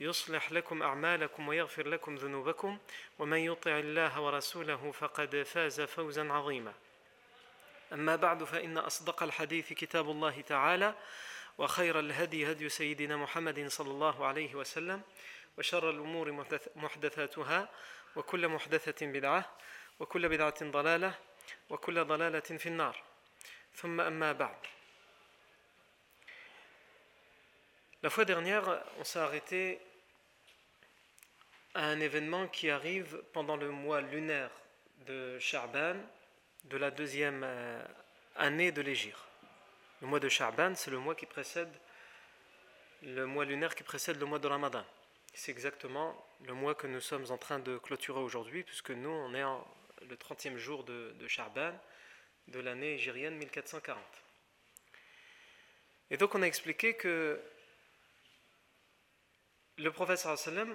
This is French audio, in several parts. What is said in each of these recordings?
يصلح لكم أعمالكم ويغفر لكم ذنوبكم ومن يطع الله ورسوله فقد فاز فوزا عظيما. أما بعد فإن أصدق الحديث كتاب الله تعالى وخير الهدي هدي سيدنا محمد صلى الله عليه وسلم وشر الأمور محدثاتها وكل محدثة بدعة وكل بدعة ضلالة وكل ضلالة في النار. ثم أما بعد. La fois dernière, on s'est arrêté à un événement qui arrive pendant le mois lunaire de Charban, de la deuxième euh, année de l'Égir. Le mois de Charban, c'est le mois qui précède le mois lunaire qui précède le mois de Ramadan. C'est exactement le mois que nous sommes en train de clôturer aujourd'hui, puisque nous, on est le 30e jour de, de Charban de l'année égérienne 1440. Et donc on a expliqué que le prophète sallam,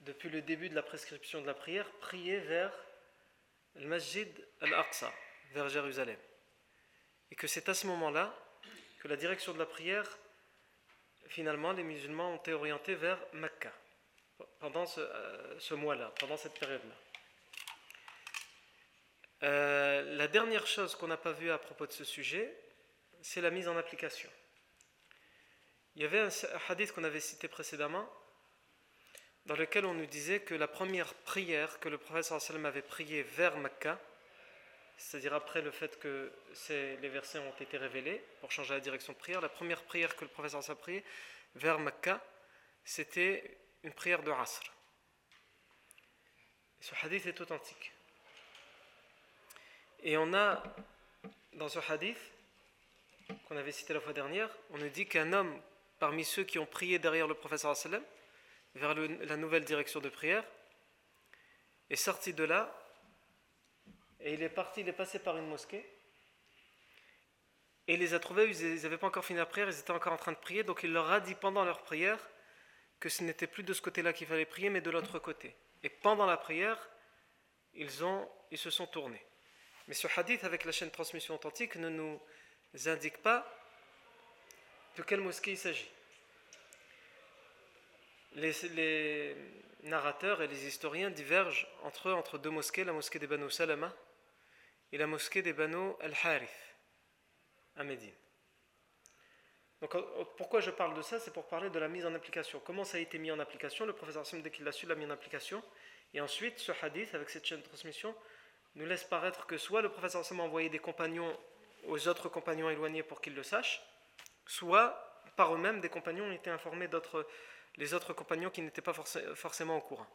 depuis le début de la prescription de la prière, priait vers le masjid al-Aqsa, vers Jérusalem. Et que c'est à ce moment-là que la direction de la prière, finalement, les musulmans ont été orientés vers Mecca, pendant ce, euh, mois-là, pendant cette période-là. Euh, la dernière chose qu'on n'a pas vue à propos de ce sujet, c'est la mise en application. Il y avait un hadith qu'on avait cité précédemment, dans lequel on nous disait que la première prière que le sallam avait priée vers Mecca, c'est-à-dire après le fait que les versets ont été révélés pour changer la direction de prière, la première prière que le sallam a priée vers Mecca, c'était une prière de Asr. Ce hadith est authentique. Et on a, dans ce hadith, qu'on avait cité la fois dernière, on nous dit qu'un homme parmi ceux qui ont prié derrière le professeur vers la nouvelle direction de prière est sorti de là et il est parti, il est passé par une mosquée et il les a trouvés, ils n'avaient pas encore fini la prière, ils étaient encore en train de prier, donc il leur a dit pendant leur prière que ce n'était plus de ce côté-là qu'il fallait prier, mais de l'autre côté. Et pendant la prière, ils, ont, ils se sont tournés. Mais ce hadith avec la chaîne de transmission authentique ne nous indique pas de quelle mosquée il s'agit. Les, narrateurs et les historiens divergent entre eux entre deux mosquées, la mosquée des Banu Salama et la mosquée des Banu Al-Harith à Médine. Donc pourquoi je parle de ça? C'est pour parler de la mise en application. Comment ça a été mis en application? Le professeur Sim, dès qu'il l'a su, l'a mis en application. Et ensuite, ce hadith, avec cette chaîne de transmission, nous laisse paraître que soit le professeur Sam a envoyé des compagnons aux autres compagnons éloignés pour qu'ils le sachent, soit par eux-mêmes des compagnons ont été informés d'autres les autres compagnons qui n'étaient pas forcément au courant.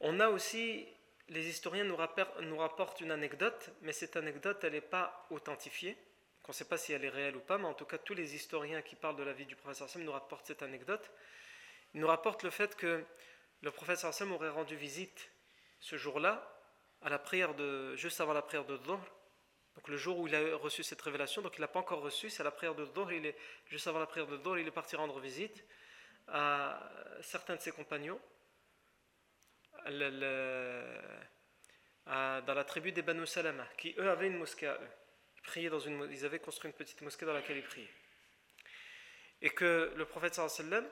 On a aussi, les historiens nous, rapportent une anecdote, mais cette anecdote, elle n'est pas authentifiée. On ne sait pas si elle est réelle ou pas, mais en tout cas, tous les historiens qui parlent de la vie du professeur Sam nous rapportent cette anecdote. Ils nous rapportent le fait que le professeur Sam aurait rendu visite ce jour-là, à la prière de, juste avant la prière de Dhuhr, donc le jour où il a reçu cette révélation, donc il n'a pas encore reçu, c'est la prière de Dhuhr, il est, juste avant la prière de Dhuhr, il est parti rendre visite à certains de ses compagnons dans la tribu des Banu Salama, qui eux avaient une mosquée à eux. Ils, priaient dans une, ils avaient construit une petite mosquée dans laquelle ils priaient. Et que le prophète sallam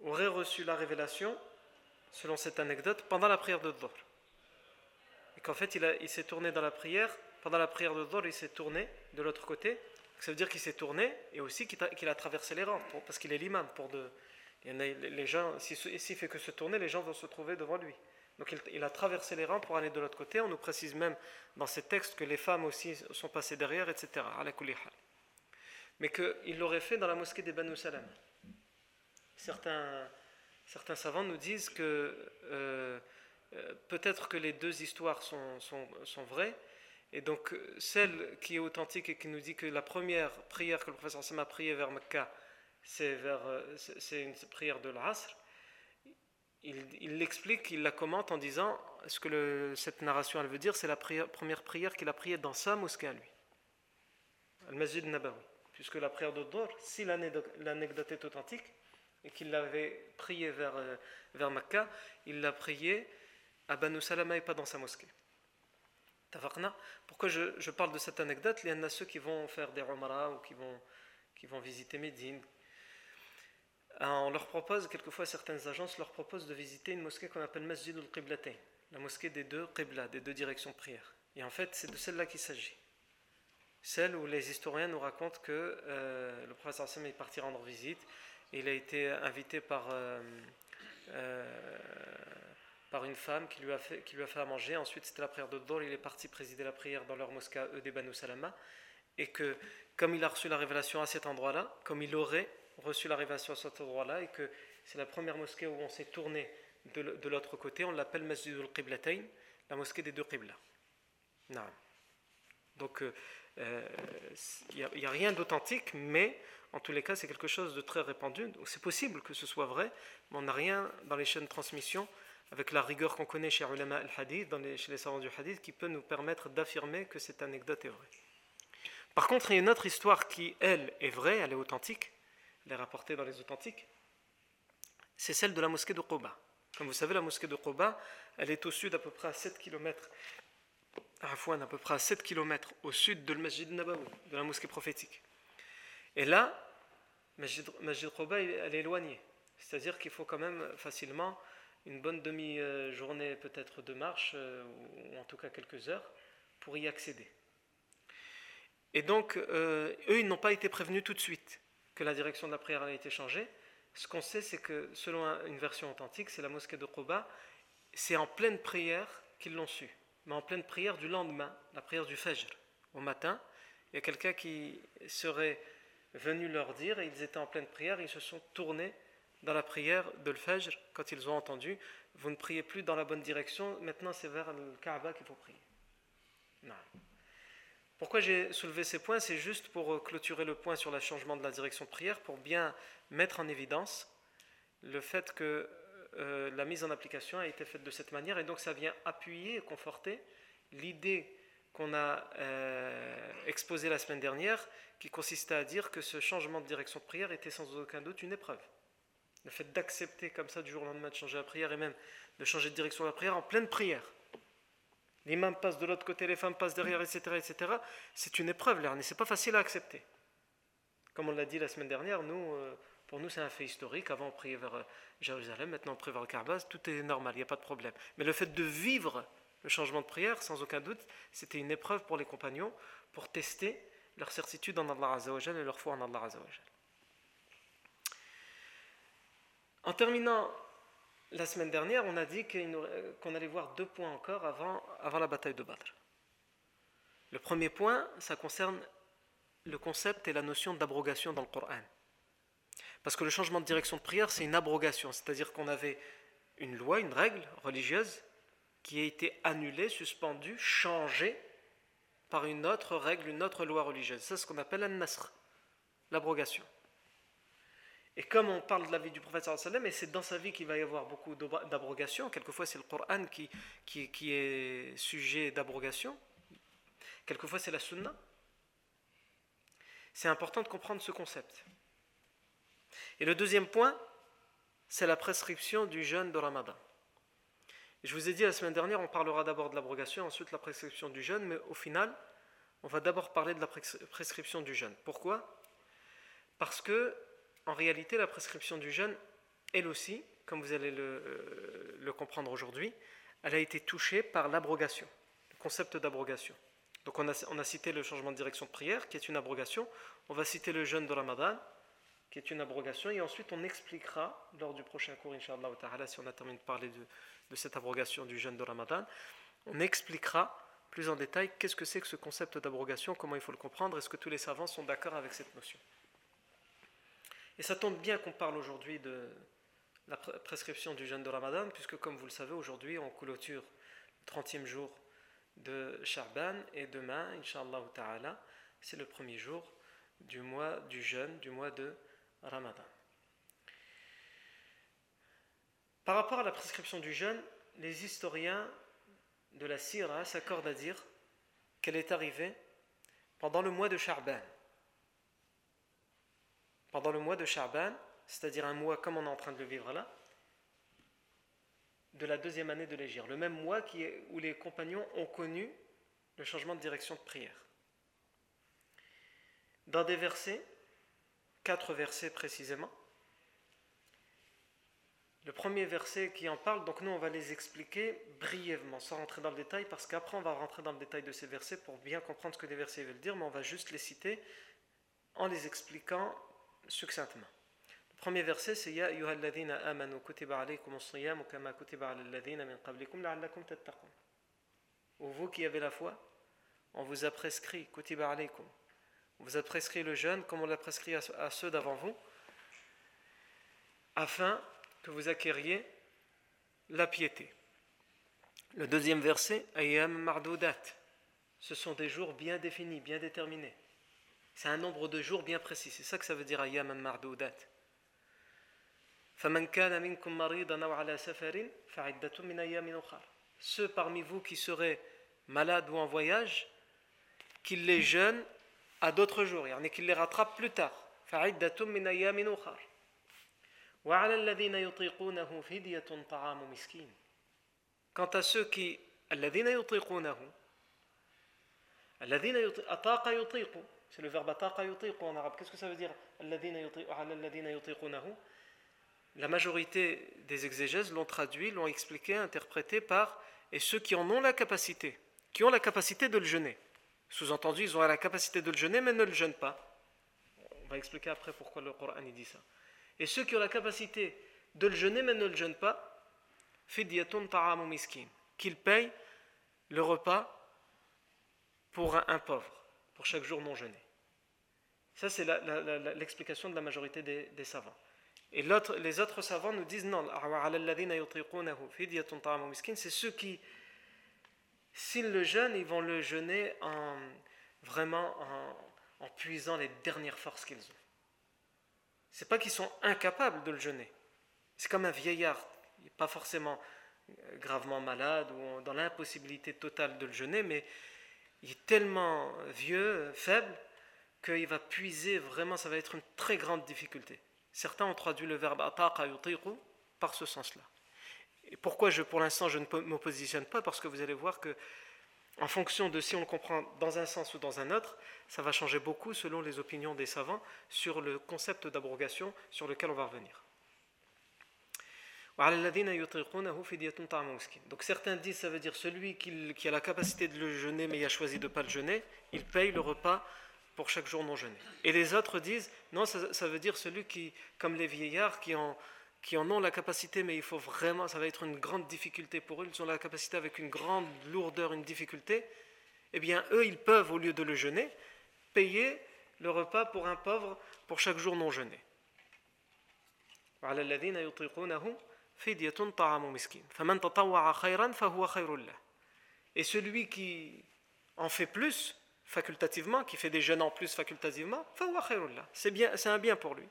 aurait reçu la révélation, selon cette anecdote, pendant la prière de Dhuhr et qu'en fait il, s'est tourné dans la prière, pendant la prière de Dhuhr, il s'est tourné de l'autre côté. Ça veut dire qu'il s'est tourné et aussi qu'il a, traversé les rangs, pour, parce qu'il est l'imam, gens, s'il fait que se tourner, les gens vont se trouver devant lui. Donc il, a traversé les rangs pour aller de l'autre côté. On nous précise même dans ces textes que les femmes aussi sont passées derrière, etc. Mais qu'il l'aurait fait dans la mosquée des Banu Salam. Certains, certains savants nous disent que euh, euh, peut-être que les deux histoires sont, sont, vraies. Et donc celle qui est authentique et qui nous dit que la première prière que le professeur Sam a priée vers Mecca, c'est euh, une prière de l'Asr il l'explique, il, la commente en disant ce que cette narration elle veut dire, c'est la première prière qu'il a priée dans sa mosquée à lui, Al-Masjid Nabawi. Puisque la prière de si l'anecdote est authentique, et qu'il l'avait priée vers, euh, vers Makkah, il l'a priée à Banu Salama pas dans sa mosquée. Pourquoi je, je, parle de cette anecdote? Il y en a ceux qui vont faire des Umrah ou qui vont, visiter Médine, on leur propose, quelquefois certaines agences leur proposent de visiter une mosquée qu'on appelle Masjid al la mosquée des deux Qibla, des deux directions de prière. Et en fait, c'est de celle-là qu'il s'agit. Celle où les historiens nous racontent que euh, le professeur Hassan est parti rendre visite. Il a été invité par, euh, euh, par une femme qui lui, a fait, qui lui a fait à manger. Ensuite, c'était la prière de Dor. Il est parti présider la prière dans leur mosquée, eux, des Banu Salama. Et que, comme il a reçu la révélation à cet endroit-là, comme il aurait reçu la révélation à cet endroit-là et que c'est la première mosquée où on s'est tourné de l'autre côté. On l'appelle Masjidul Qiblatayn, la mosquée des deux Qibla. Donc, il euh, n'y euh, a, a, rien d'authentique, mais en tous les cas, c'est quelque chose de très répandu. C'est possible que ce soit vrai, mais on n'a rien dans les chaînes de transmission, avec la rigueur qu'on connaît chez les savants du hadith, qui peut nous permettre d'affirmer que cette anecdote est vraie. Par contre, il y a une autre histoire qui, elle, est vraie, elle est authentique, les rapportée dans les authentiques, c'est celle de la mosquée de Quba. Comme vous savez, la mosquée de Quba, elle est au sud à peu près à 7 km, à à peu près à 7 km au sud de Masjid Nabawi, de la mosquée prophétique. Et là, Masjid Quba, elle est éloignée. C'est-à-dire qu'il faut quand même facilement une bonne demi-journée peut-être de marche, euh, ou en tout cas quelques heures, pour y accéder. Et donc, euh, eux, ils n'ont pas été prévenus tout de suite que la direction de la prière a été changée. Ce qu'on sait, c'est que selon une version authentique, c'est la mosquée de Quba, c'est en pleine prière qu'ils l'ont su. Mais en pleine prière du lendemain, la prière du Fajr, au matin, il y a quelqu'un qui serait venu leur dire, et ils étaient en pleine prière, ils se sont tournés dans la prière de Fajr quand ils ont entendu Vous ne priez plus dans la bonne direction, maintenant c'est vers le Kaaba qu'il faut prier. Non. Pourquoi j'ai soulevé ces points? C'est juste pour euh, clôturer le point sur le changement de la direction de prière, pour bien mettre en évidence le fait que euh, la mise en application a été faite de cette manière, et donc ça vient appuyer et conforter l'idée qu'on a euh, exposée la semaine dernière, qui consistait à dire que ce changement de direction de prière était sans aucun doute une épreuve. Le fait d'accepter comme ça du jour au lendemain de changer la prière et même de changer de direction de la prière en pleine prière l'imam passe de l'autre côté, les femmes passent derrière, etc., etc. C'est une épreuve, là, c'est pas facile à accepter. Comme on l'a dit la semaine dernière, nous, euh, pour nous, c'est un fait historique. Avant, on priait vers euh, Jérusalem, maintenant, on prie vers le Karbaz, tout est normal, il n'y a pas de problème. Mais le fait de vivre le changement de prière, sans aucun doute, c'était une épreuve pour les compagnons pour tester leur certitude en Allah Azzawajal et leur foi en Allah Azzawajal. En terminant la semaine dernière, on a dit qu'on allait voir deux points encore avant, la bataille de Badr. Le premier point, ça concerne le concept et la notion d'abrogation dans le Coran. Parce que le changement de direction de prière, c'est une abrogation, c'est-à-dire qu'on avait une loi, une règle religieuse qui a été annulée, suspendue, changée par une autre règle, une autre loi religieuse. C'est ce qu'on appelle un nasr, l'abrogation. Et comme on parle de la vie du prophète et c'est dans sa vie qu'il va y avoir beaucoup d'abrogation, quelquefois c'est le Coran qui, qui, qui est sujet d'abrogation, quelquefois c'est la sunna. C'est important de comprendre ce concept. Et le deuxième point, c'est la prescription du jeûne de Ramadan. je vous ai dit la semaine dernière, on parlera d'abord de l'abrogation, ensuite la prescription du jeûne, mais au final, on va d'abord parler de la prescription du jeûne. Pourquoi? Parce que en réalité, la prescription du jeûne, elle aussi, comme vous allez le, euh, comprendre aujourd'hui, elle a été touchée par l'abrogation, le concept d'abrogation. Donc on a, cité le changement de direction de prière, qui est une abrogation. On va citer le jeûne de Ramadan, qui est une abrogation, et ensuite on expliquera lors du prochain cours, Inch'Allah, si on a terminé de parler de, de cette abrogation du jeûne de Ramadan, on expliquera plus en détail qu'est-ce que c'est que ce concept d'abrogation, comment il faut le comprendre, est-ce que tous les savants sont d'accord avec cette notion? Et ça tombe bien qu'on parle aujourd'hui de la prescription du jeûne de Ramadan, puisque comme vous le savez, aujourd'hui on clôture le 30e jour de Sharban, et demain, Inch'Allah ta'ala, c'est le premier jour du mois du jeûne, du mois de Ramadan. Par rapport à la prescription du jeûne, les historiens de la Sira s'accordent à dire qu'elle est arrivée pendant le mois de Sharban. Pendant le mois de Sharban, c'est-à-dire un mois comme on est en train de le vivre là, de la deuxième année de l'Égir, le même mois où les compagnons ont connu le changement de direction de prière. Dans des versets, quatre versets précisément, le premier verset qui en parle, donc nous on va les expliquer brièvement, sans rentrer dans le détail, parce qu'après on va rentrer dans le détail de ces versets pour bien comprendre ce que les versets veulent dire, mais on va juste les citer en les expliquant succinctement. Le premier verset c'est Ya ayyuhalladhina amanu kutiba alaykum as-siyam kama kutiba alladhina min qablikum la'allakum tattaqun. Ou vous qui avez la foi, on vous a prescrit kutiba alaykum. On vous a prescrit le jeûne comme on l'a prescrit à ceux d'avant vous, afin que vous acquériez la piété. Le deuxième verset, Ayam Mardoudat. Ce sont des jours bien définis, bien déterminés. C'est un nombre de jours bien précis. C'est ça que ça veut dire Ayam Mardoudat. Ceux parmi vous qui seraient malades ou en voyage, qu'ils les jeûnent à d'autres jours, et qu'ils les rattrapent plus tard. وعلى الذين يطيقونه فدية طعام مسكين Quant à ceux qui الذين يطيقونه الذين يطيق أطاق يطيق c'est le verbe ataqa yutiqu en arabe. Qu'est-ce que ça veut dire ah, La majorité des exégèses l'ont traduit, l'ont expliqué, interprété par et ceux qui en ont la capacité, qui ont la capacité de le jeûner. Sous-entendu, ils ont la capacité de le jeûner, mais ne le jeûnent pas. On va expliquer après pourquoi le Coran dit ça. Et ceux qui ont la capacité de le jeûner, mais ne le jeûnent pas, qu'ils payent le repas pour un pauvre pour chaque jour non jeûné. Ça, c'est l'explication de la majorité des, savants. Et les autres savants nous disent non, c'est ceux qui, s'ils le jeûnent, ils vont le jeûner en, vraiment en, puisant les dernières forces qu'ils ont. C'est pas qu'ils sont incapables de le jeûner. C'est comme un vieillard, pas forcément euh, gravement malade ou dans l'impossibilité totale de le jeûner, mais il est tellement vieux, faible, qu'il va puiser vraiment, ça va être une très grande difficulté. Certains ont traduit le verbe ataqa par ce sens-là. Et pourquoi je, pour l'instant je ne me positionne pas? Parce que vous allez voir que en fonction de si on le comprend dans un sens ou dans un autre, ça va changer beaucoup selon les opinions des savants sur le concept d'abrogation sur lequel on va revenir. Donc certains disent ça veut dire celui qui, a la capacité de le jeûner mais il a choisi de ne pas le jeûner, il paye le repas pour chaque jour non jeûné. Et les autres disent non, ça, veut dire celui qui, comme les vieillards qui ont qui en ont la capacité, mais il faut vraiment, ça va être une grande difficulté pour eux, ils ont la capacité avec une grande lourdeur, une difficulté, eh bien eux, ils peuvent, au lieu de le jeûner, payer le repas pour un pauvre pour chaque jour non jeûné. Et celui qui en fait plus facultativement, qui fait des jeûnes en plus facultativement, c'est un bien pour lui.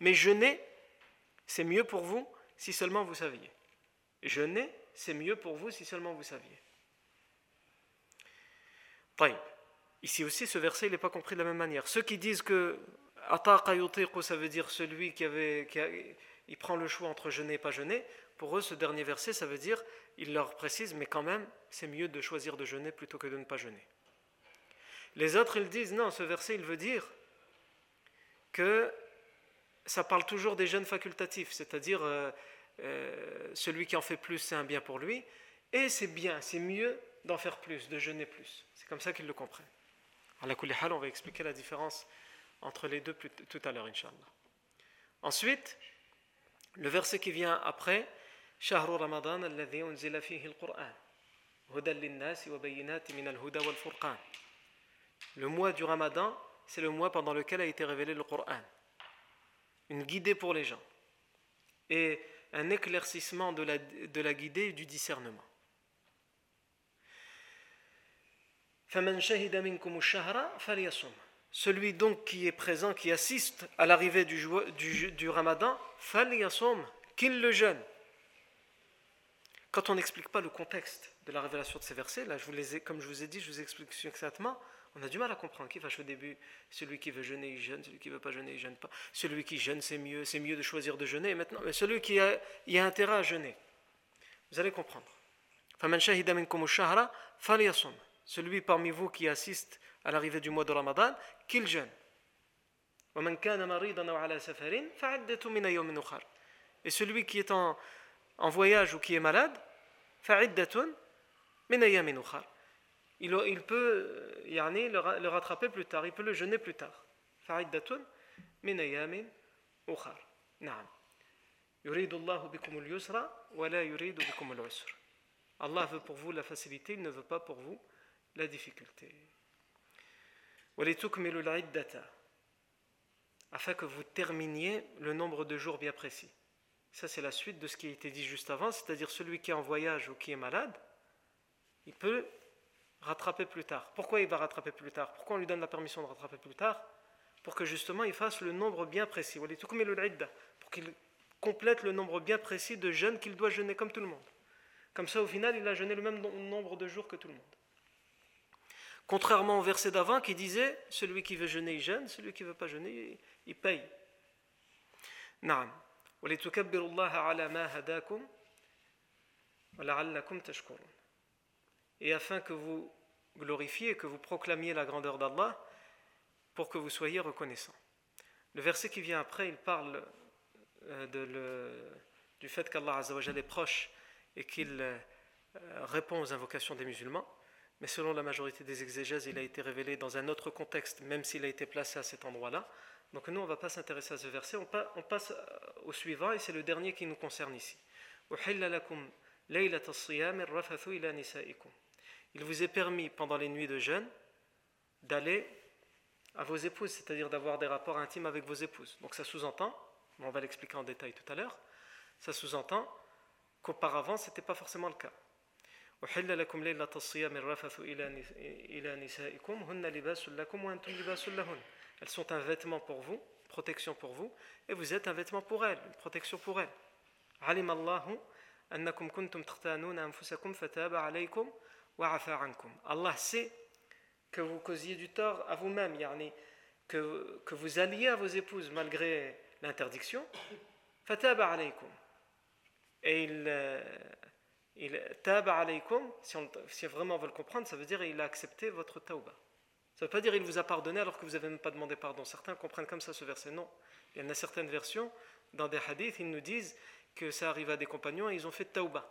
Mais jeûner, c'est mieux pour vous si seulement vous saviez. Jeûner, c'est mieux pour vous si seulement vous saviez. Ici aussi, ce verset n'est pas compris de la même manière. Ceux qui disent que ça veut dire celui qui avait, qui il prend le choix entre jeûner et pas jeûner. Pour eux, ce dernier verset, ça veut dire, il leur précise, mais quand même, c'est mieux de choisir de jeûner plutôt que de ne pas jeûner. Les autres, ils disent non, ce verset, il veut dire que ça parle toujours des jeunes facultatifs, c'est-à-dire euh, euh, celui qui en fait plus, c'est un bien pour lui, et c'est bien, c'est mieux d'en faire plus, de jeûner plus. C'est comme ça qu'ils le comprennent. on va expliquer la différence entre les deux tout à l'heure, Inch'Allah. Ensuite, le verset qui vient après, شهر رمضان الذي أنزل فيه القرآن هدى للناس وبينات من الهدى والفرقان Le mois du Ramadan, c'est le mois pendant lequel a été révélé le Coran. Une guidée pour les gens. Et un éclaircissement de la, de la guidée et du discernement. Celui donc qui est présent, qui assiste à l'arrivée du, du, du Ramadan, qu'il le jeûne. Quand on n'explique pas le contexte de la révélation de ces versets, là, comme je vous ai dit, je vous explique exactement, on a du mal à comprendre. Qui fâche au début Celui qui veut jeûner, il jeûne. Celui qui ne veut pas jeûner, il jeûne pas. Celui qui jeûne, c'est mieux. C'est mieux de choisir de jeûner. maintenant, mais celui qui a, il a intérêt à jeûner. Vous allez comprendre. Celui parmi vous qui assiste à l'arrivée du mois de Ramadan, qu'il jeûne. Et celui qui est en, voyage ou qui est malade, il, il peut yani, le, le rattraper plus tard, il peut le jeûner plus tard. Allah veut pour vous la facilité, il ne veut pas pour vous la difficulté. Afin que vous terminiez le nombre de jours bien précis. Ça, c'est la suite de ce qui a été dit juste avant, c'est-à-dire celui qui est en voyage ou qui est malade, il peut rattraper plus tard. Pourquoi il va rattraper plus tard? Pourquoi on lui donne la permission de rattraper plus tard? Pour que justement il fasse le nombre bien précis. Pour qu'il complète le nombre bien précis de jeûnes qu'il doit jeûner comme tout le monde. Comme ça, au final, il a jeûné le même nombre de jours que tout le monde. Contrairement au verset d'avant qui disait celui qui veut jeûner, il jeûne, celui qui ne veut pas jeûner, il paye. Naam. Et afin que vous glorifiez, que vous proclamiez la grandeur d'Allah, pour que vous soyez reconnaissants. Le verset qui vient après, il parle euh, du fait qu'Allah est proche et qu'il euh, répond aux invocations des musulmans. Mais selon la majorité des exégèses, il a été révélé dans un autre contexte, même s'il a été placé à cet endroit-là. Donc nous, on ne va pas s'intéresser à ce verset, on passe euh, au suivant, et c'est le dernier qui nous concerne ici. Il vous est permis pendant les nuits de jeûne d'aller à vos épouses, c'est-à-dire d'avoir des rapports intimes avec vos épouses. Donc ça sous-entend, on va l'expliquer en détail tout à l'heure, ça sous-entend qu'auparavant ce n'était pas forcément le cas. Elles sont un vêtement pour vous, protection pour vous, et vous êtes un vêtement pour elles, une protection pour elles. Allah sait que vous causiez du tort à vous-même, que, que vous alliez à vos épouses malgré l'interdiction. Et il, euh, il alaykum, si, on, si vraiment on veut le comprendre, ça veut dire il a accepté votre tauba. Ça ne veut pas dire qu'il vous a pardonné alors que vous n'avez même pas demandé pardon. Certains comprennent comme ça ce verset. Non. Il y en a certaines versions, dans des hadiths, ils nous disent que ça arrive à des compagnons et ils ont fait tauba.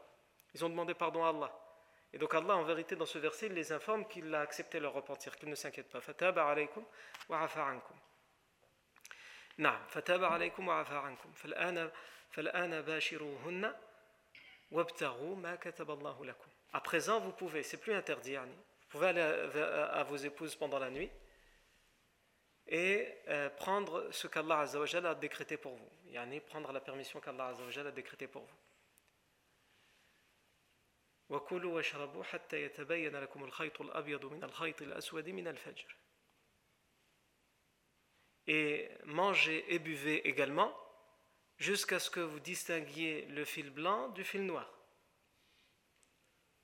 Ils ont demandé pardon à Allah. Et donc Allah, en vérité, dans ce verset, il les informe qu'il a accepté leur repentir, qu'ils ne s'inquiètent pas. Fataba alaykum wa afa ankum. نعم فتاب عليكم وعفى عنكم فالآن فالآن باشروهن à présent, vous pouvez, c'est plus interdit, yani. Vous pouvez aller à, vos épouses pendant la nuit et euh, prendre ce qu'Allah a décrété pour vous. Yani prendre la permission qu'Allah a décrété pour vous. Et mangez et buvez également jusqu'à ce que vous distinguiez le fil blanc du fil noir.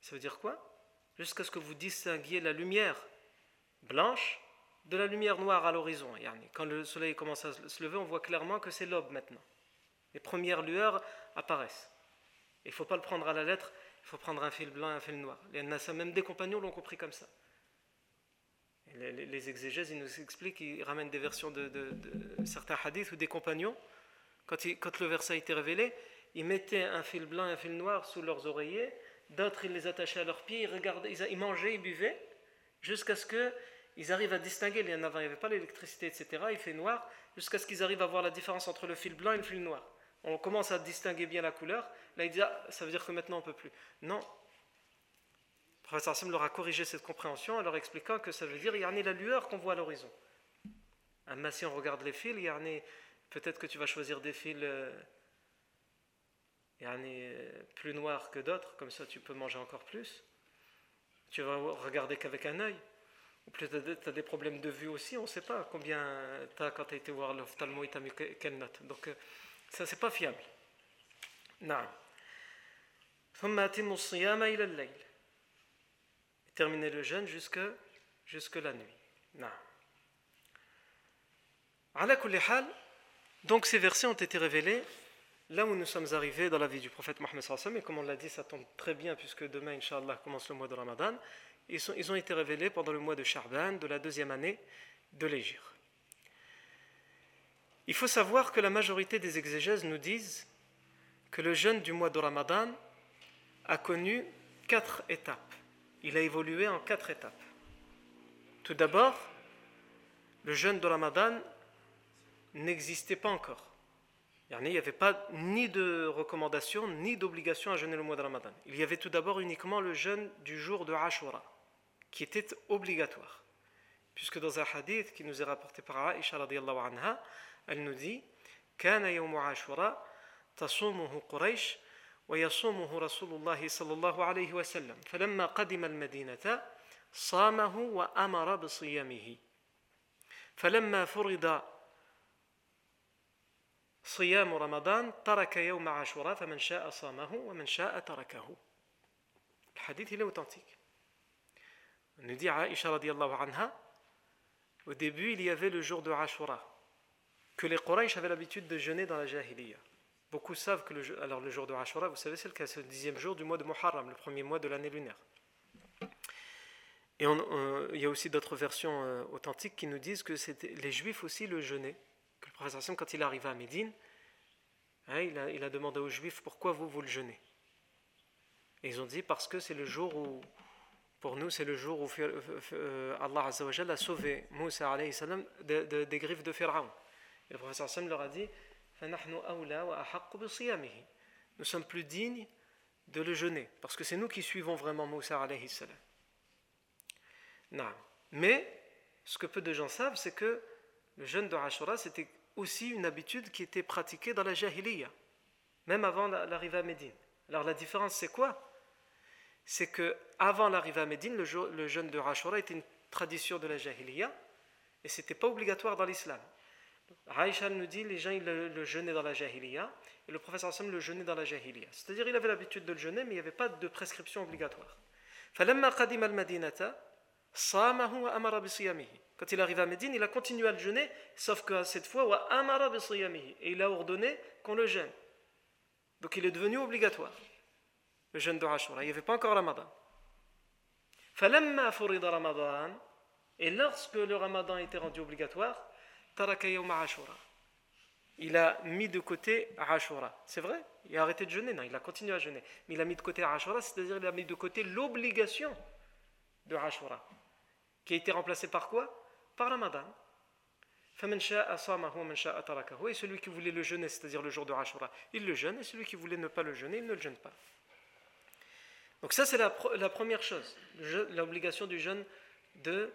Ça veut dire quoi? Jusqu'à ce que vous distinguiez la lumière blanche de la lumière noire à l'horizon. Quand le soleil commence à se lever, on voit clairement que c'est l'aube maintenant. Les premières lueurs apparaissent. Il ne faut pas le prendre à la lettre, il faut prendre un fil blanc et un fil noir. Les même des compagnons l'ont compris comme ça. Les, exégèses, ils nous expliquent, ils ramènent des versions de, certains hadiths ou des compagnons. Quand, le verset a été révélé, ils mettaient un fil blanc et un fil noir sous leurs oreillers D'autres, ils les attachaient à leurs pieds, ils, regardaient, ils mangeaient, ils buvaient, jusqu'à ce ils arrivent à distinguer, il n'y avait pas l'électricité, etc. Il fait noir, jusqu'à ce qu'ils arrivent à voir la différence entre le fil blanc et le fil noir. On commence à distinguer bien la couleur. Là, il dit, ah, ça veut dire que maintenant on ne peut plus. Non. Le professeur Hassan leur a corrigé cette compréhension en leur expliquant que ça veut dire, il y a la lueur qu'on voit à l'horizon. Ah, si on regarde les fils, il y a peut-être que tu vas choisir des fils euh, euh, plus noirs que d'autres, comme ça tu peux manger encore plus. Tu vas regarder qu'avec un œil. Ou peut-être tu as des problèmes de vue aussi, on ne sait pas combien tu as quand tu as été voir l'ophtalmo, il t'a mis quelle note. Donc euh, ça, c'est pas fiable. Non. Terminer le jeûne jusque, jusque la nuit. Non. Donc ces versets ont été révélés là où nous sommes arrivés dans la vie du prophète Mohammed et comme on l'a dit, ça tombe très bien puisque demain, Inch'Allah, commence le mois de Ramadan. Ils ont été révélés pendant le mois de Charban de la deuxième année de l'Égypte. Il faut savoir que la majorité des exégèses nous disent que le jeûne du mois de Ramadan a connu quatre étapes. Il a évolué en quatre étapes. Tout d'abord, le jeûne de Ramadan n'existait pas encore. Il n'y avait pas ni de recommandation ni d'obligation à jeûner le mois de Ramadan. Il y avait tout d'abord uniquement le jeûne du jour de Ashura, qui était obligatoire. Puisque dans un hadith qui nous est rapporté par Aisha anha, elle nous dit كان يوم عاشوراء تصومه قريش ويصومه رسول الله صلى الله عليه وسلم فلما قدم المدينة صامه وأمر بصيامه فلما فرض صيام رمضان ترك يوم عاشوراء فمن شاء صامه ومن شاء تركه الحديث il est authentique on nous dit Aisha radiallahu anha au début il y avait le jour de Ashura que les Quraysh avaient l'habitude de jeûner dans la Jahiliya beaucoup savent que le, alors le jour de Ashura vous savez c'est le, le dixième jour du mois de Muharram le premier mois de l'année lunaire et on, il y a aussi d'autres versions euh, authentiques qui nous disent que les Juifs aussi le jeûnaient que le prophète quand il arriva à Médine, hein, il, a, demandé aux Juifs pourquoi vous, vous le jeûnez? Et ils ont dit parce que c'est le jour où, pour nous, c'est le jour où euh, Allah a sauvé Moussa salam de, de, des griffes de Pharaon. Et le prophète leur a dit Nous sommes plus dignes de le jeûner, parce que c'est nous qui suivons vraiment Moussa alayhi salam. Non. Mais ce que peu de gens savent, c'est que le jeûne de Ashura, c'était aussi une habitude qui était pratiquée dans la Jahiliya, même avant l'arrivée à Médine. Alors la différence, c'est quoi C'est que avant l'arrivée à Médine, le, jeûne de Ashura était une tradition de la Jahiliya et c'était pas obligatoire dans l'islam. Aïcha nous dit les gens ils le, jeûnaient dans la Jahiliya et le professeur Hassan le jeûnait dans la Jahiliya. C'est-à-dire il avait l'habitude de le jeûner, mais il n'y avait pas de prescription obligatoire. فلما قدم المدينة amara Quand il arrive à Médine, il a continué à le jeûner, sauf que cette fois, wa amara Et il a ordonné qu'on le jeûne. Donc il est devenu obligatoire, le jeûne de Ashura. Il n'y avait pas encore Ramadan. Ramadan. Et lorsque le Ramadan était rendu obligatoire, il a mis de côté Ashura. C'est vrai? Il a arrêté de jeûner? Non, il a continué à jeûner. Mais il a mis de côté Ashura, c'est-à-dire il a mis de côté l'obligation de Ashura. Qui a été remplacée par quoi? Par Ramadan. Et celui qui voulait le jeûner, c'est-à-dire le jour de Ashura, il le jeûne, et celui qui voulait ne pas le jeûner, il ne le jeûne pas. Donc ça, c'est la, première chose, l'obligation du jeûne de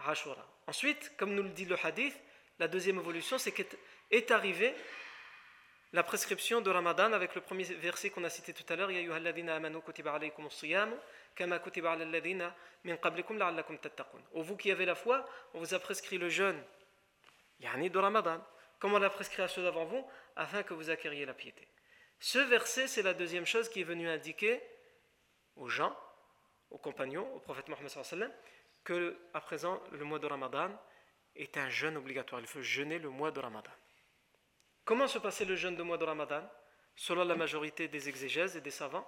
Ashura. Ensuite, comme nous le dit le hadith, la deuxième évolution, c'est qu'est arrivée la prescription de Ramadan avec le premier verset qu'on a cité tout à l'heure, Ya amanu kutiba alaykum kama vous qui avez la foi, on vous a prescrit le jeûne, yani de Ramadan, comme on l'a prescrit à ceux d'avant vous, afin que vous acquériez la piété. Ce verset, c'est la deuxième chose qui est venue indiquer aux gens, aux compagnons, au prophète Mohammed sallam, que à présent le mois de Ramadan est un jeûne obligatoire. Il faut jeûner le mois de Ramadan. Comment se passait le jeûne de mois de Ramadan? Selon la majorité des exégèses et des savants,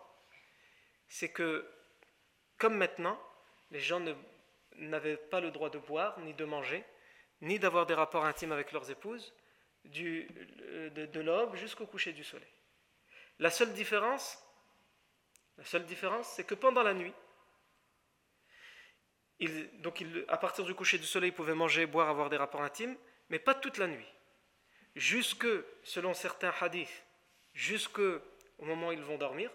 c'est que, comme maintenant, les gens n'avaient pas le droit de boire, ni de manger, ni d'avoir des rapports intimes avec leurs épouses, du, de, de l'aube jusqu'au coucher du soleil. La seule différence, la seule différence, c'est que pendant la nuit, donc à partir du coucher du soleil, ils pouvaient manger, boire, avoir des rapports intimes, mais pas toute la nuit. Jusque, selon certains hadiths, jusqu'au moment où ils vont dormir,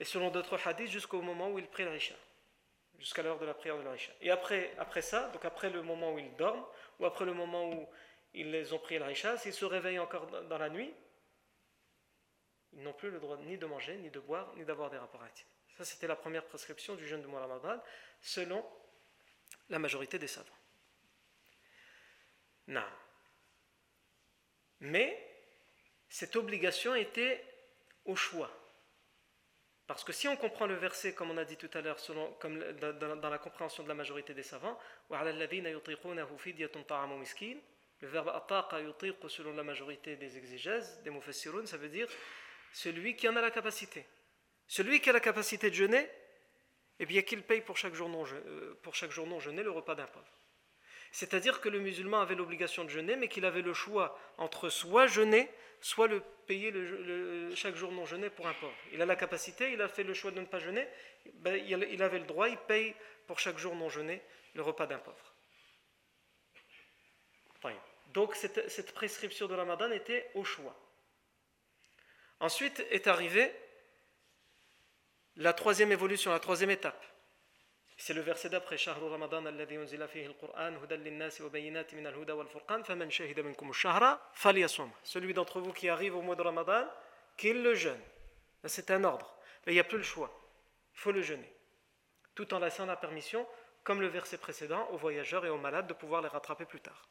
et selon d'autres hadiths, jusqu'au moment où ils prient l'Isha, jusqu'à l'heure de la prière de l'Isha. Et après, après ça, donc après le moment où ils dorment, ou après le moment où ils ont prié l'Isha, s'ils se réveillent encore dans la nuit, ils n'ont plus le droit ni de manger, ni de boire, ni d'avoir des rapports intimes. Ça, c'était la première prescription du jeûne de mois Ramadan, selon la majorité des savants. Non. Mais cette obligation était au choix. Parce que si on comprend le verset, comme on a dit tout à l'heure, comme dans, la compréhension de la majorité des savants, le verbe ataqa selon la majorité des exégèses, des ça veut dire celui qui en a la capacité. Celui qui a la capacité de jeûner, eh bien qu'il paye pour chaque jour non, euh, pour chaque jour non jeûné le repas d'un pauvre. C'est-à-dire que le musulman avait l'obligation de jeûner, mais qu'il avait le choix entre soit jeûner, soit le payer chaque jour non jeûné pour un pauvre. Il a la capacité, il a fait le choix de ne pas jeûner, ben, il avait le droit, il paye pour chaque jour non jeûné le repas d'un pauvre. Donc cette, prescription de Ramadan était au choix. Ensuite est arrivée la troisième évolution, la troisième étape. C'est le verset d'après Ramadan Celui d'entre vous qui arrive au mois de Ramadan, qu'il le jeûne. C'est un ordre. il n'y a plus le choix. Il faut le jeûner. Tout en laissant la permission, comme le verset précédent, aux voyageurs et aux malades de pouvoir les rattraper plus tard.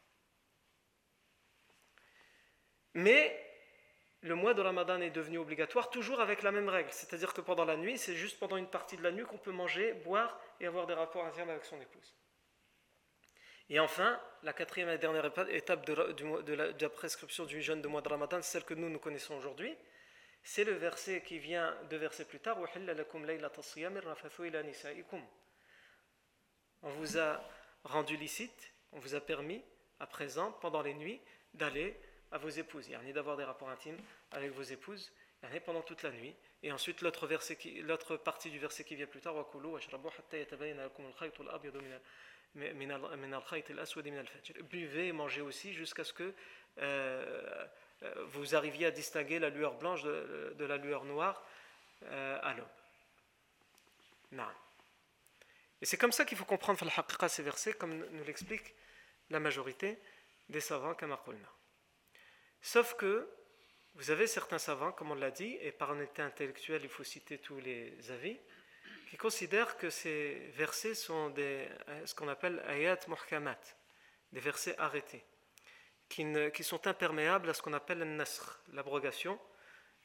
Mais le mois de Ramadan est devenu obligatoire, toujours avec la même règle. C'est-à-dire que pendant la nuit, c'est juste pendant une partie de la nuit qu'on peut manger, boire et avoir des rapports intimes avec son épouse. Et enfin, la quatrième et dernière étape de, la, prescription du jeûne de mois de Ramadan, celle que nous nous connaissons aujourd'hui, c'est le verset qui vient deux versets plus tard. On vous a rendu licite, on vous a permis à présent, pendant les nuits, d'aller à vos épouses, ni d'avoir des rapports intimes avec vos épouses pendant toute la nuit. Et ensuite, l'autre, verset l'autre partie du verset qui vient plus tard, Buvez et mangez aussi jusqu'à ce que euh, euh, vous arriviez à distinguer la lueur blanche de, la lueur noire euh, à l'aube. Et c'est comme ça qu'il faut comprendre ces versets, comme nous l'explique la majorité des savants, comme Sauf que vous avez certains savants, comme on l'a dit, et par honnêteté intellectuelle, il faut citer tous les avis, qui considèrent que ces versets sont des, ce qu'on appelle ayat muhkamat, des versets arrêtés, qui, sont imperméables à ce qu'on appelle le nasr, l'abrogation,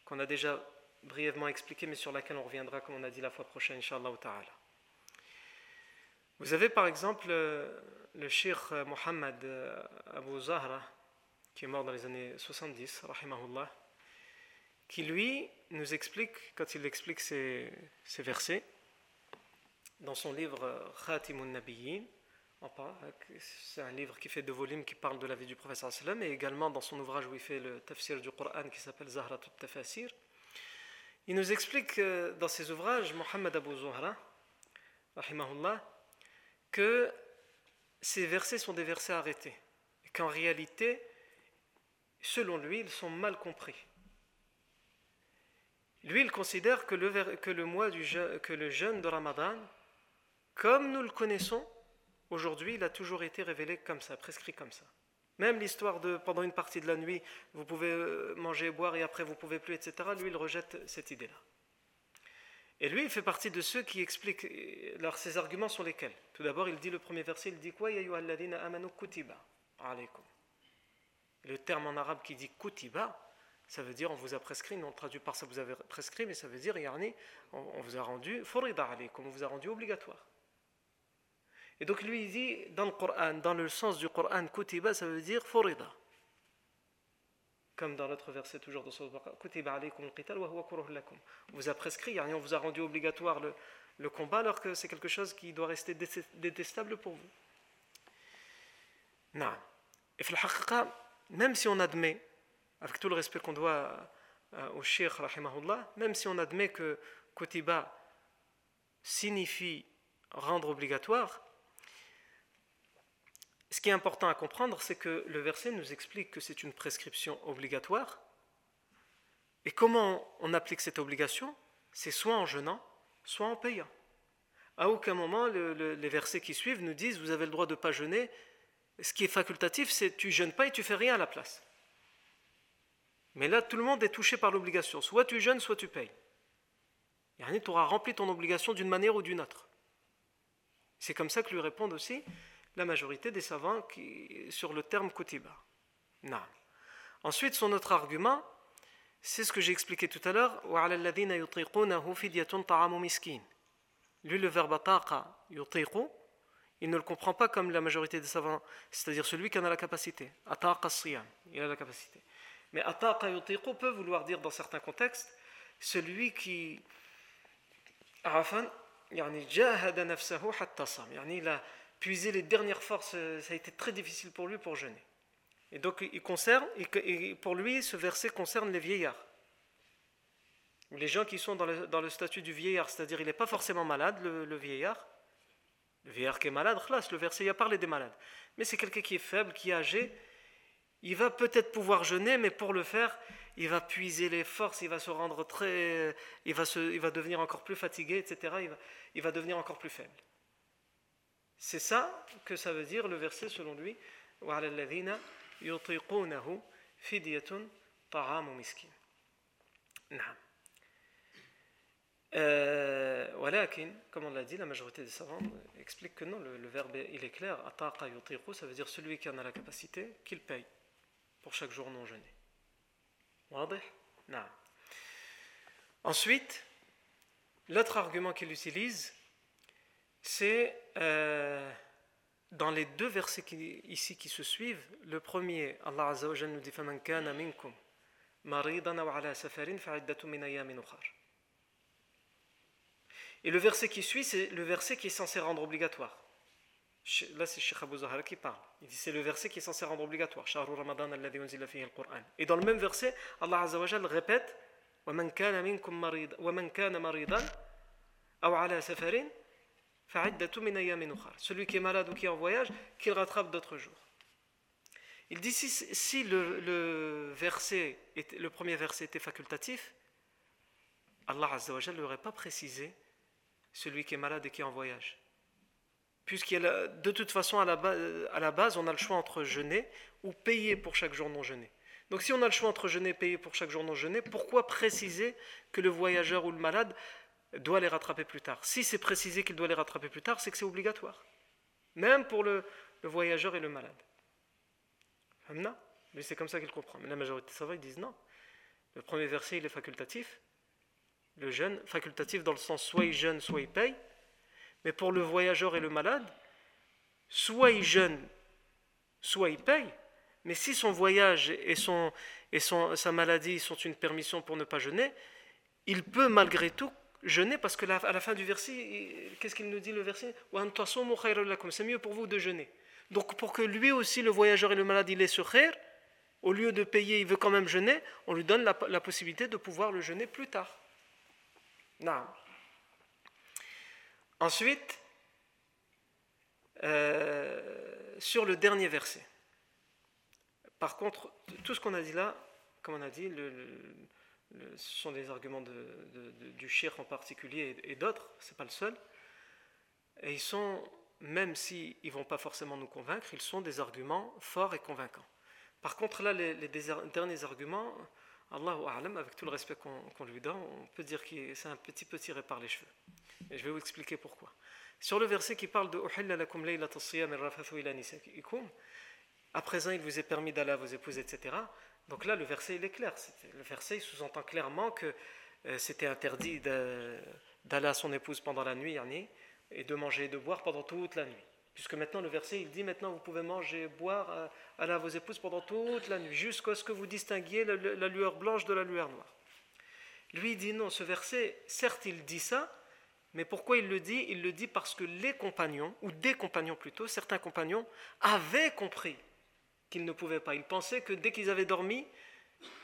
qu'on a déjà brièvement expliqué, mais sur laquelle on reviendra, comme on a dit la fois prochaine, inshallah ta'ala. Vous avez par exemple le shir Muhammad Abu Zahra, qui est mort dans les années 70, rahimahullah, qui lui nous explique, quand il explique ces, ces versets, dans son livre Khatimun Nabiyyin, c'est un livre qui fait deux volumes qui parle de la vie du professeur sallam et également dans son ouvrage où il fait le tafsir du Coran qui s'appelle Zahratut Tafasir. Il nous explique dans ses ouvrages, Mohammed Abu Zuhra, rahimahullah, que ces versets sont des versets arrêtés qu'en réalité, selon lui, ils sont mal compris. Lui, il considère que le, que le mois du jeûne de Ramadan, comme nous le connaissons, aujourd'hui, il a toujours été révélé comme ça, prescrit comme ça. Même l'histoire de pendant une partie de la nuit, vous pouvez euh, manger et boire et après vous pouvez plus, etc. Lui, il rejette cette idée-là. Et lui, il fait partie de ceux qui expliquent. Alors, ses arguments sont lesquels? Tout d'abord, il dit le premier verset, il dit quoi amanu kutiba alaykum. Le terme en arabe qui dit kutiba, ça veut dire on vous a prescrit, non traduit par ça vous avez prescrit, mais ça veut dire yarni, on, vous a rendu furida comme on vous a rendu obligatoire. Et donc lui il dit dans le Coran, dans le sens du Coran, kutiba ça veut dire furida. Comme dans l'autre verset toujours dans le kutiba alaykum al-qital. On vous a prescrit, yarni, on vous a rendu obligatoire le, le combat alors que c'est quelque chose qui doit rester détestable pour vous. Non. Et même si on admet, avec tout le respect qu'on doit euh, au Cheikh, même si on admet que Kotiba signifie rendre obligatoire, ce qui est important à comprendre, c'est que le verset nous explique que c'est une prescription obligatoire. Et comment on applique cette obligation? C'est soit en jeûnant, soit en payant. À aucun moment, les versets qui suivent nous disent vous avez le droit de ne pas jeûner. Ce qui est facultatif, c'est tu jeûnes pas et tu fais rien à la place. Mais là, tout le monde est touché par l'obligation. Soit tu jeûnes, soit tu payes. Et tu auras rempli ton obligation d'une manière ou d'une autre. C'est comme ça que lui répondent aussi la majorité des savants qui, sur le terme kotiba. Non. Ensuite, son autre argument, c'est ce que j'ai expliqué tout à l'heure. Lui, le verbe il ne le comprend pas comme la majorité des savants, c'est-à-dire celui qui en a la capacité. Ataqa il a la capacité. Mais ataqa peut vouloir dire dans certains contextes celui qui. Arafan, yani il a puisé les dernières forces, ça a été très difficile pour lui pour jeûner. Et donc, il concerne, pour lui, ce verset concerne les vieillards les gens qui sont dans le, statut du vieillard, c'est-à-dire il n'est pas forcément malade, le, vieillard. Le qui est malade, le verset, il a parlé des malades. Mais c'est quelqu'un qui est faible, qui est âgé. Il va peut-être pouvoir jeûner, mais pour le faire, il va puiser les forces, il va se rendre très. Il va, se, il va devenir encore plus fatigué, etc. Il va, il va devenir encore plus faible. C'est ça que ça veut dire le verset selon lui. Euh, comme on l'a dit, la majorité des savants expliquent que non, le, verbe il est clair. Ataqa yutiqu, ça veut dire celui qui en a la capacité, qu'il paye pour chaque jour non jeûné. Ensuite, l'autre argument qu'il utilise, c'est euh, dans les deux versets qui, ici qui se suivent. Le premier, Allah Azza wa nous dit فَمَنْ كَانَ مِنْكُمْ مَرِيضًا أَوْ عَلَى سَفَرٍ فَعِدَّةٌ مِنْ أَيَّامٍ أُخَرٍ et le verset qui suit, c'est le verset qui est censé rendre obligatoire. Là, c'est Sheikh Abu Zahra qui parle. Il dit c'est le verset qui est censé rendre obligatoire. Et dans le même verset, Allah Azza répète Celui qui est malade ou qui est en voyage, qu'il rattrape d'autres jours. Il dit si, si le, verset le premier verset était facultatif, Allah Azza wa Jal n'aurait pas précisé celui qui est malade et qui est en voyage. Puisqu'il de toute façon, à la, base, à la base, on a le choix entre jeûner ou payer pour chaque jour non jeûné. Donc si on a le choix entre jeûner et payer pour chaque jour non jeûné, pourquoi préciser que le voyageur ou le malade doit les rattraper plus tard? Si c'est précisé qu'il doit les rattraper plus tard, c'est que c'est obligatoire. Même pour le, voyageur et le malade. Mais c'est comme ça qu'il comprend. Mais la majorité ça va, ils disent non. Le premier verset, il est facultatif le jeûne, facultatif dans le sens soit il jeûne, soit il paye. Mais pour le voyageur et le malade, soit il jeûne, soit il paye. Mais si son voyage et, sa maladie sont une permission pour ne pas jeûner, il peut malgré tout jeûner parce que à la fin du verset, qu'est-ce qu'il nous dit le verset? C'est mieux pour vous de jeûner. Donc pour que lui aussi, le voyageur et le malade, il est sur khair, au lieu de payer, il veut quand même jeûner, on lui donne la, la possibilité de pouvoir le jeûner plus tard. Non. Ensuite, euh, sur le dernier verset. Par contre, tout ce qu'on a dit là, comme on a dit, ce sont des arguments du shir en particulier et, d'autres, ce n'est pas le seul. Et ils sont, même s'ils ne vont pas forcément nous convaincre, ils sont des arguments forts et convaincants. Par contre, là, les derniers arguments, Allahu A'lam, avec tout le respect qu'on lui donne, on peut dire que c'est un petit peu tiré par les cheveux. Et je vais vous expliquer pourquoi. Sur le verset qui parle de à présent il vous est permis d'aller à vos épouses, etc. Donc là, le verset il est clair. Le verset sous-entend clairement que euh, c'était interdit d'aller à son épouse pendant la nuit et de manger et de boire pendant toute la nuit. Puisque maintenant le verset il dit maintenant vous pouvez manger et boire, euh, aller à vos épouses pendant toute la nuit, jusqu'à ce que vous distinguiez la, lueur blanche de la lueur noire. Lui dit non, ce verset, certes il dit ça, mais pourquoi il le dit? Il le dit parce que les compagnons, ou des compagnons plutôt, certains compagnons, avaient compris qu'ils ne pouvaient pas. Ils pensaient que dès qu'ils avaient dormi,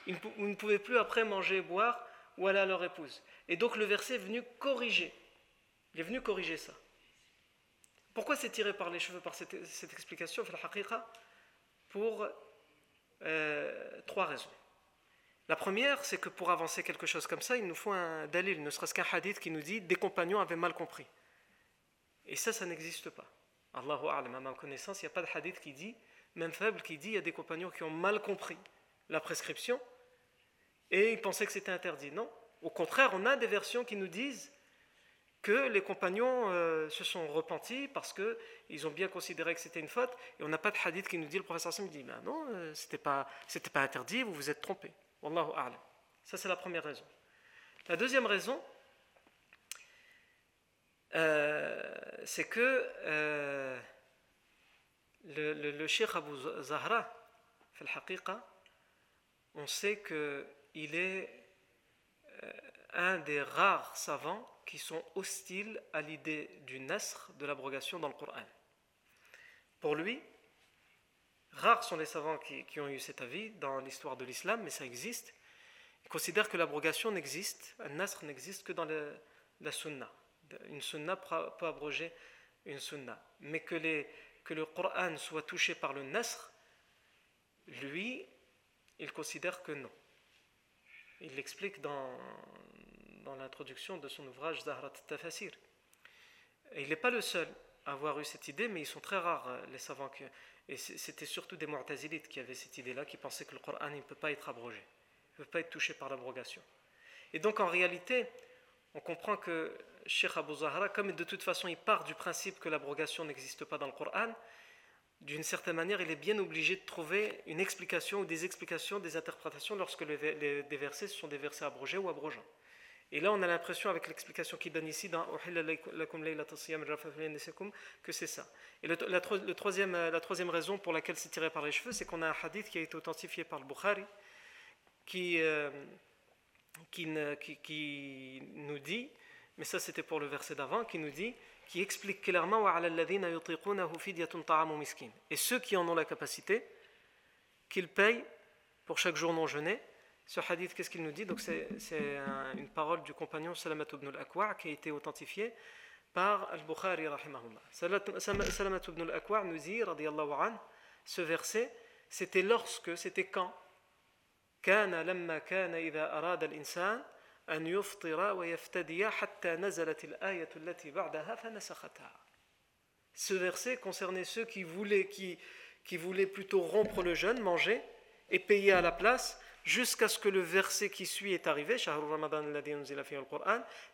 ils ne pouvaient plus après manger et boire ou aller à leur épouse. Et donc le verset est venu corriger. Il est venu corriger ça. Pourquoi c'est tiré par les cheveux par cette, explication Pour euh, trois raisons. La première, c'est que pour avancer quelque chose comme ça, il nous faut un dalil, ne serait-ce qu'un hadith qui nous dit des compagnons avaient mal compris. Et ça, ça n'existe pas. Allahu a'lam, à ma connaissance, il n'y a pas de hadith qui dit, même faible, qui dit il y a des compagnons qui ont mal compris la prescription et ils pensaient que c'était interdit. Non. Au contraire, on a des versions qui nous disent que les compagnons euh, se sont repentis parce qu'ils ont bien considéré que c'était une faute et on n'a pas de hadith qui nous dit, le professeur Sam dit, ben non, euh, c'était pas, c'était pas interdit, vous vous êtes trompé. Wallahu a'lam. Ça, c'est la première raison. La deuxième raison, euh, c'est que euh, le, le, Cheikh Abu Zahra, on sait qu'il est un des rares savants qui sont hostiles à l'idée du nasr, de l'abrogation dans le Coran. Pour lui, Rares sont les savants qui, ont eu cet avis dans l'histoire de l'islam, mais ça existe. Ils considèrent que l'abrogation n'existe, un nasr n'existe que dans la sunna. Une sunna peut abroger une sunna. Mais que, le Coran soit touché par le nasr, lui, il considère que non. Il l'explique dans, dans l'introduction de son ouvrage Zahrat Tafasir. Et il n'est pas le seul à avoir eu cette idée, mais ils sont très rares, euh, les savants et c'était surtout des Mu'tazilites qui avaient cette idée-là, qui pensaient que le Coran ne peut pas être abrogé, ne peut pas être touché par l'abrogation. Et donc en réalité, on comprend que Sheikh Abu Zahra, comme de toute façon il part du principe que l'abrogation n'existe pas dans le Coran, d'une certaine manière, il est bien obligé de trouver une explication ou des explications, des interprétations lorsque les, versets sont des versets abrogés ou abrogeants. Et là, on a l'impression, avec l'explication qu'il donne ici dans que c'est ça. Et le, la, troisième, euh, la troisième raison pour laquelle c'est tiré par les cheveux, c'est qu'on a un hadith qui a été authentifié par le Bukhari, qui, euh, qui, qui, nous dit, mais ça c'était pour le verset d'avant, qui nous dit, qui explique clairement Et ceux qui en ont la capacité, qu'ils payent pour chaque jour non jeûné, ce hadith, qu'est-ce qu'il nous dit Donc c'est une parole du compagnon Salamat ibn al-Akwa qui a été authentifiée par Al-Bukhari rahimahullah. Salamat ibn al-Akwa nous dit, radiallahu an, ce verset, c'était lorsque, c'était quand كان لما كان إذا أراد الإنسان أن يفطر ويفتدي حتى نزلت الآية التي بعدها فنسختها. Ce verset concernait ceux qui voulaient, qui, qui voulaient plutôt rompre le jeûne, manger, et payer à la place, jusqu'à ce que le verset qui suit est arrivé,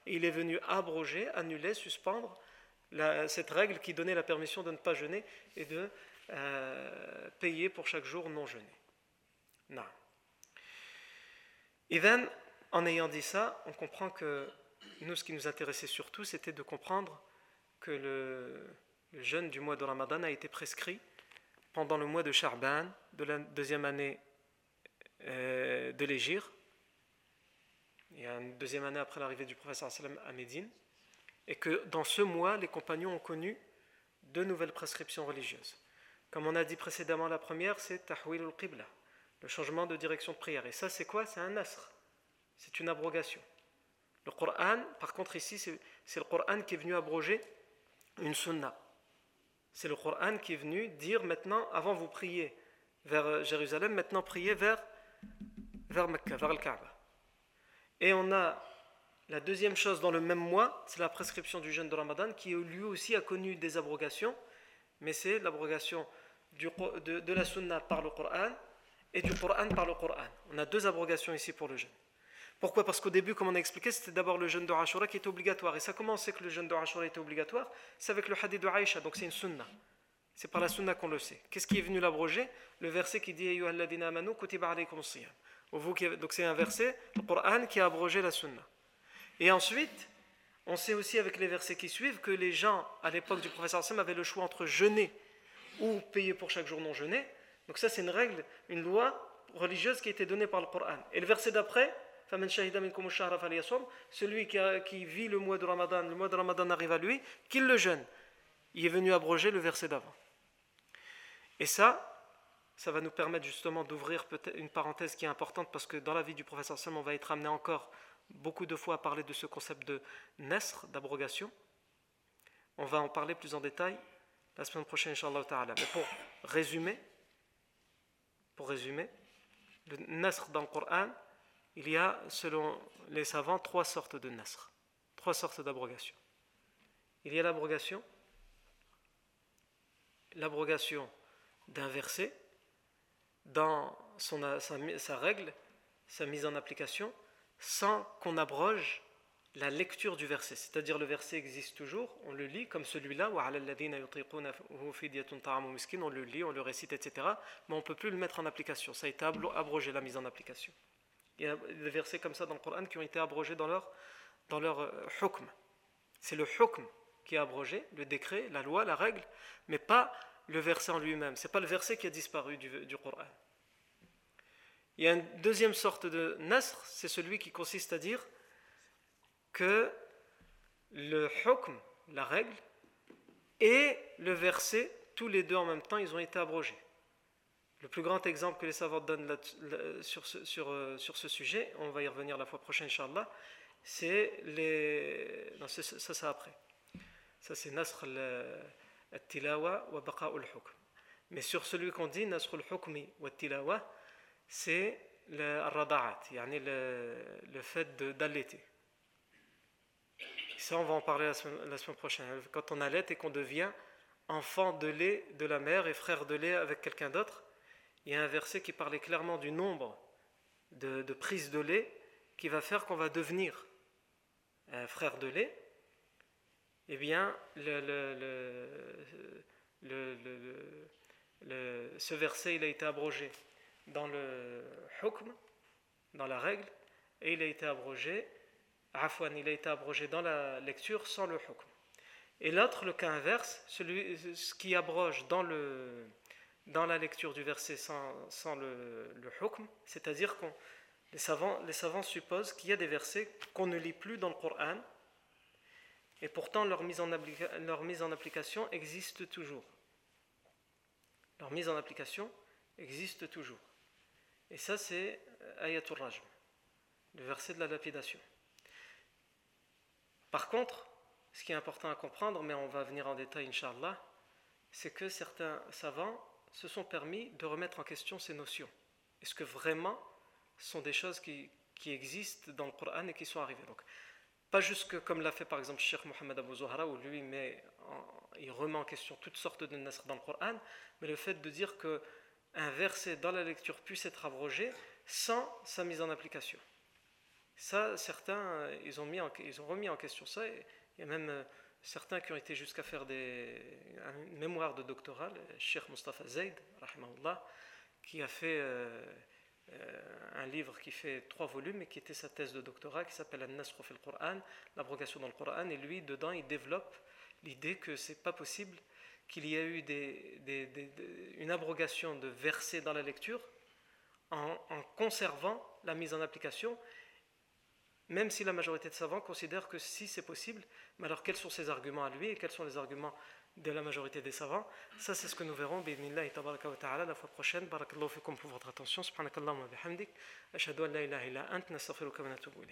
il est venu abroger, annuler, suspendre cette règle qui donnait la permission de ne pas jeûner et de euh, payer pour chaque jour non jeûné. Non. Et en ayant dit ça, on comprend que nous, ce qui nous intéressait surtout, c'était de comprendre que le, le, jeûne du mois de Ramadan a été prescrit pendant le mois de Charban de la deuxième année euh, de l'Égir, a une deuxième année après l'arrivée du professeur à Médine, et que dans ce mois, les compagnons ont connu deux nouvelles prescriptions religieuses. Comme on a dit précédemment, la première, c'est Tahwil al-Qibla, le changement de direction de prière. Et ça, c'est quoi? C'est un nasr, c'est une abrogation. Le Coran, par contre, ici, c'est le Coran qui est venu abroger une sunna. C'est le Coran qui est venu dire maintenant, avant vous priez vers Jérusalem, maintenant priez vers vers Mecca, vers le Kaaba. Et on a la deuxième chose dans le même mois, c'est la prescription du jeûne de Ramadan, qui lui aussi a connu des abrogations, mais c'est l'abrogation de, la sunna par le Coran et du Coran par le Coran. On a deux abrogations ici pour le jeûne. Pourquoi? Parce qu'au début, comme on a expliqué, c'était d'abord le jeûne de Ashura qui était obligatoire. Et ça, comment que le jeûne de Ashura était obligatoire? C'est avec le hadith de Aïcha, donc c'est une sunna. C'est par la sunna qu'on le sait. Qu'est-ce qui est venu l'abroger Le verset qui dit amanu kutiba alaykum. Donc c'est un verset, le Coran, qui a abrogé la sunna. Et ensuite, on sait aussi avec les versets qui suivent que les gens, à l'époque du professeur Sam, avaient le choix entre jeûner ou payer pour chaque jour non jeûné. Donc ça, c'est une règle, une loi religieuse qui a été donnée par le Coran. Et le verset d'après, celui qui, qui vit le mois de Ramadan, le mois de Ramadan arrive à lui, qu'il le jeûne. Il est venu abroger le verset d'avant. Et ça, ça va nous permettre justement d'ouvrir une parenthèse qui est importante parce que dans la vie du professeur Sam, on va être amené encore beaucoup de fois à parler de ce concept de nesr, d'abrogation. On va en parler plus en détail la semaine prochaine, Inch'Allah ta'ala. Mais pour résumer, pour résumer, le nasr dans le Coran, il y a, selon les savants, trois sortes de nasr, trois sortes d'abrogation. Il y a l'abrogation, l'abrogation d'un verset dans son, sa, règle, sa mise en application, sans qu'on abroge la lecture du verset. C'est-à-dire le verset existe toujours, on le lit comme celui-là, on le lit, on le récite, etc. Mais on ne peut plus le mettre en application. Ça a été abrogé, la mise en application. Il y a des versets comme ça dans le Coran qui ont été abrogés dans leur, dans leur euh, hukm. C'est le hukm qui est abrogé, le décret, la loi, la règle, mais pas le verset en lui-même. Ce n'est pas le verset qui a disparu du, du Coran. Il y a une deuxième sorte de nasr, c'est celui qui consiste à dire que le hukm, la règle, et le verset, tous les deux en même temps, ils ont été abrogés. Le plus grand exemple que les savants donnent sur, ce, sur, euh, sur, ce, sujet, on va y revenir la fois prochaine, Inch'Allah, c'est les. Non, ça, c'est après. Ça, c'est Nasr Mais sur celui qu'on dit, c'est le le, le fait d'allaiter. Ça, on va en parler la semaine, prochaine. Quand on allait et qu'on devient enfant de lait de la mère et frère de lait avec quelqu'un d'autre, il y a un verset qui parlait clairement du nombre de, prises de lait qui va faire qu'on va devenir un frère de lait. Eh bien, ce verset, il a été abrogé dans le hukm, dans la règle, et il a été abrogé Afwan, il a été abrogé dans la lecture sans le hukm. Et l'autre, le cas inverse, celui, ce qui abroge dans, le, dans la lecture du verset sans, sans le, le hukm, c'est-à-dire que les savants, les savants supposent qu'il y a des versets qu'on ne lit plus dans le Coran, et pourtant leur mise en, leur mise en application existe toujours. Leur mise en application existe toujours. Et ça, c'est Ayatul Rajm, le verset de la lapidation. Par contre, ce qui est important à comprendre, mais on va venir en détail, Inch'Allah, c'est que certains savants se sont permis de remettre en question ces notions. Est-ce que vraiment ce sont des choses qui, existent dans le Coran et qui sont arrivées? Pas juste que, comme l'a fait par exemple Sheikh Mohammed Abu Zuhara, où lui il remet en question toutes sortes de nasr dans le Coran, mais le fait de dire qu'un verset dans la lecture puisse être abrogé sans sa mise en application. Ça, certains, euh, ils ont, mis ils ont remis en question ça. il y a même euh, certains qui ont été jusqu'à faire des, une mémoire de doctorat, le Cheikh Mustafa Zaid, qui a fait euh, un livre qui fait trois volumes et qui était sa thèse de doctorat, qui s'appelle An-Nasr fil Qur'an, l'abrogation dans le Coran. Et lui, dedans, il développe l'idée que c'est pas possible qu'il y ait eu une abrogation de versets dans la lecture en, en conservant la mise en application même si la majorité de savants considèrent que si c'est possible, mais alors quels sont ses arguments à lui et quels sont les arguments de la majorité des savants Ça, c'est ce que nous verrons, bi'idnillahi tabaraka wa ta'ala, la fois prochaine. Barakallahu fikum pour votre attention. Subhanakallahu wa bihamdik. Ashhadu an la ilaha illa ant, nastaghfiruka wa natubu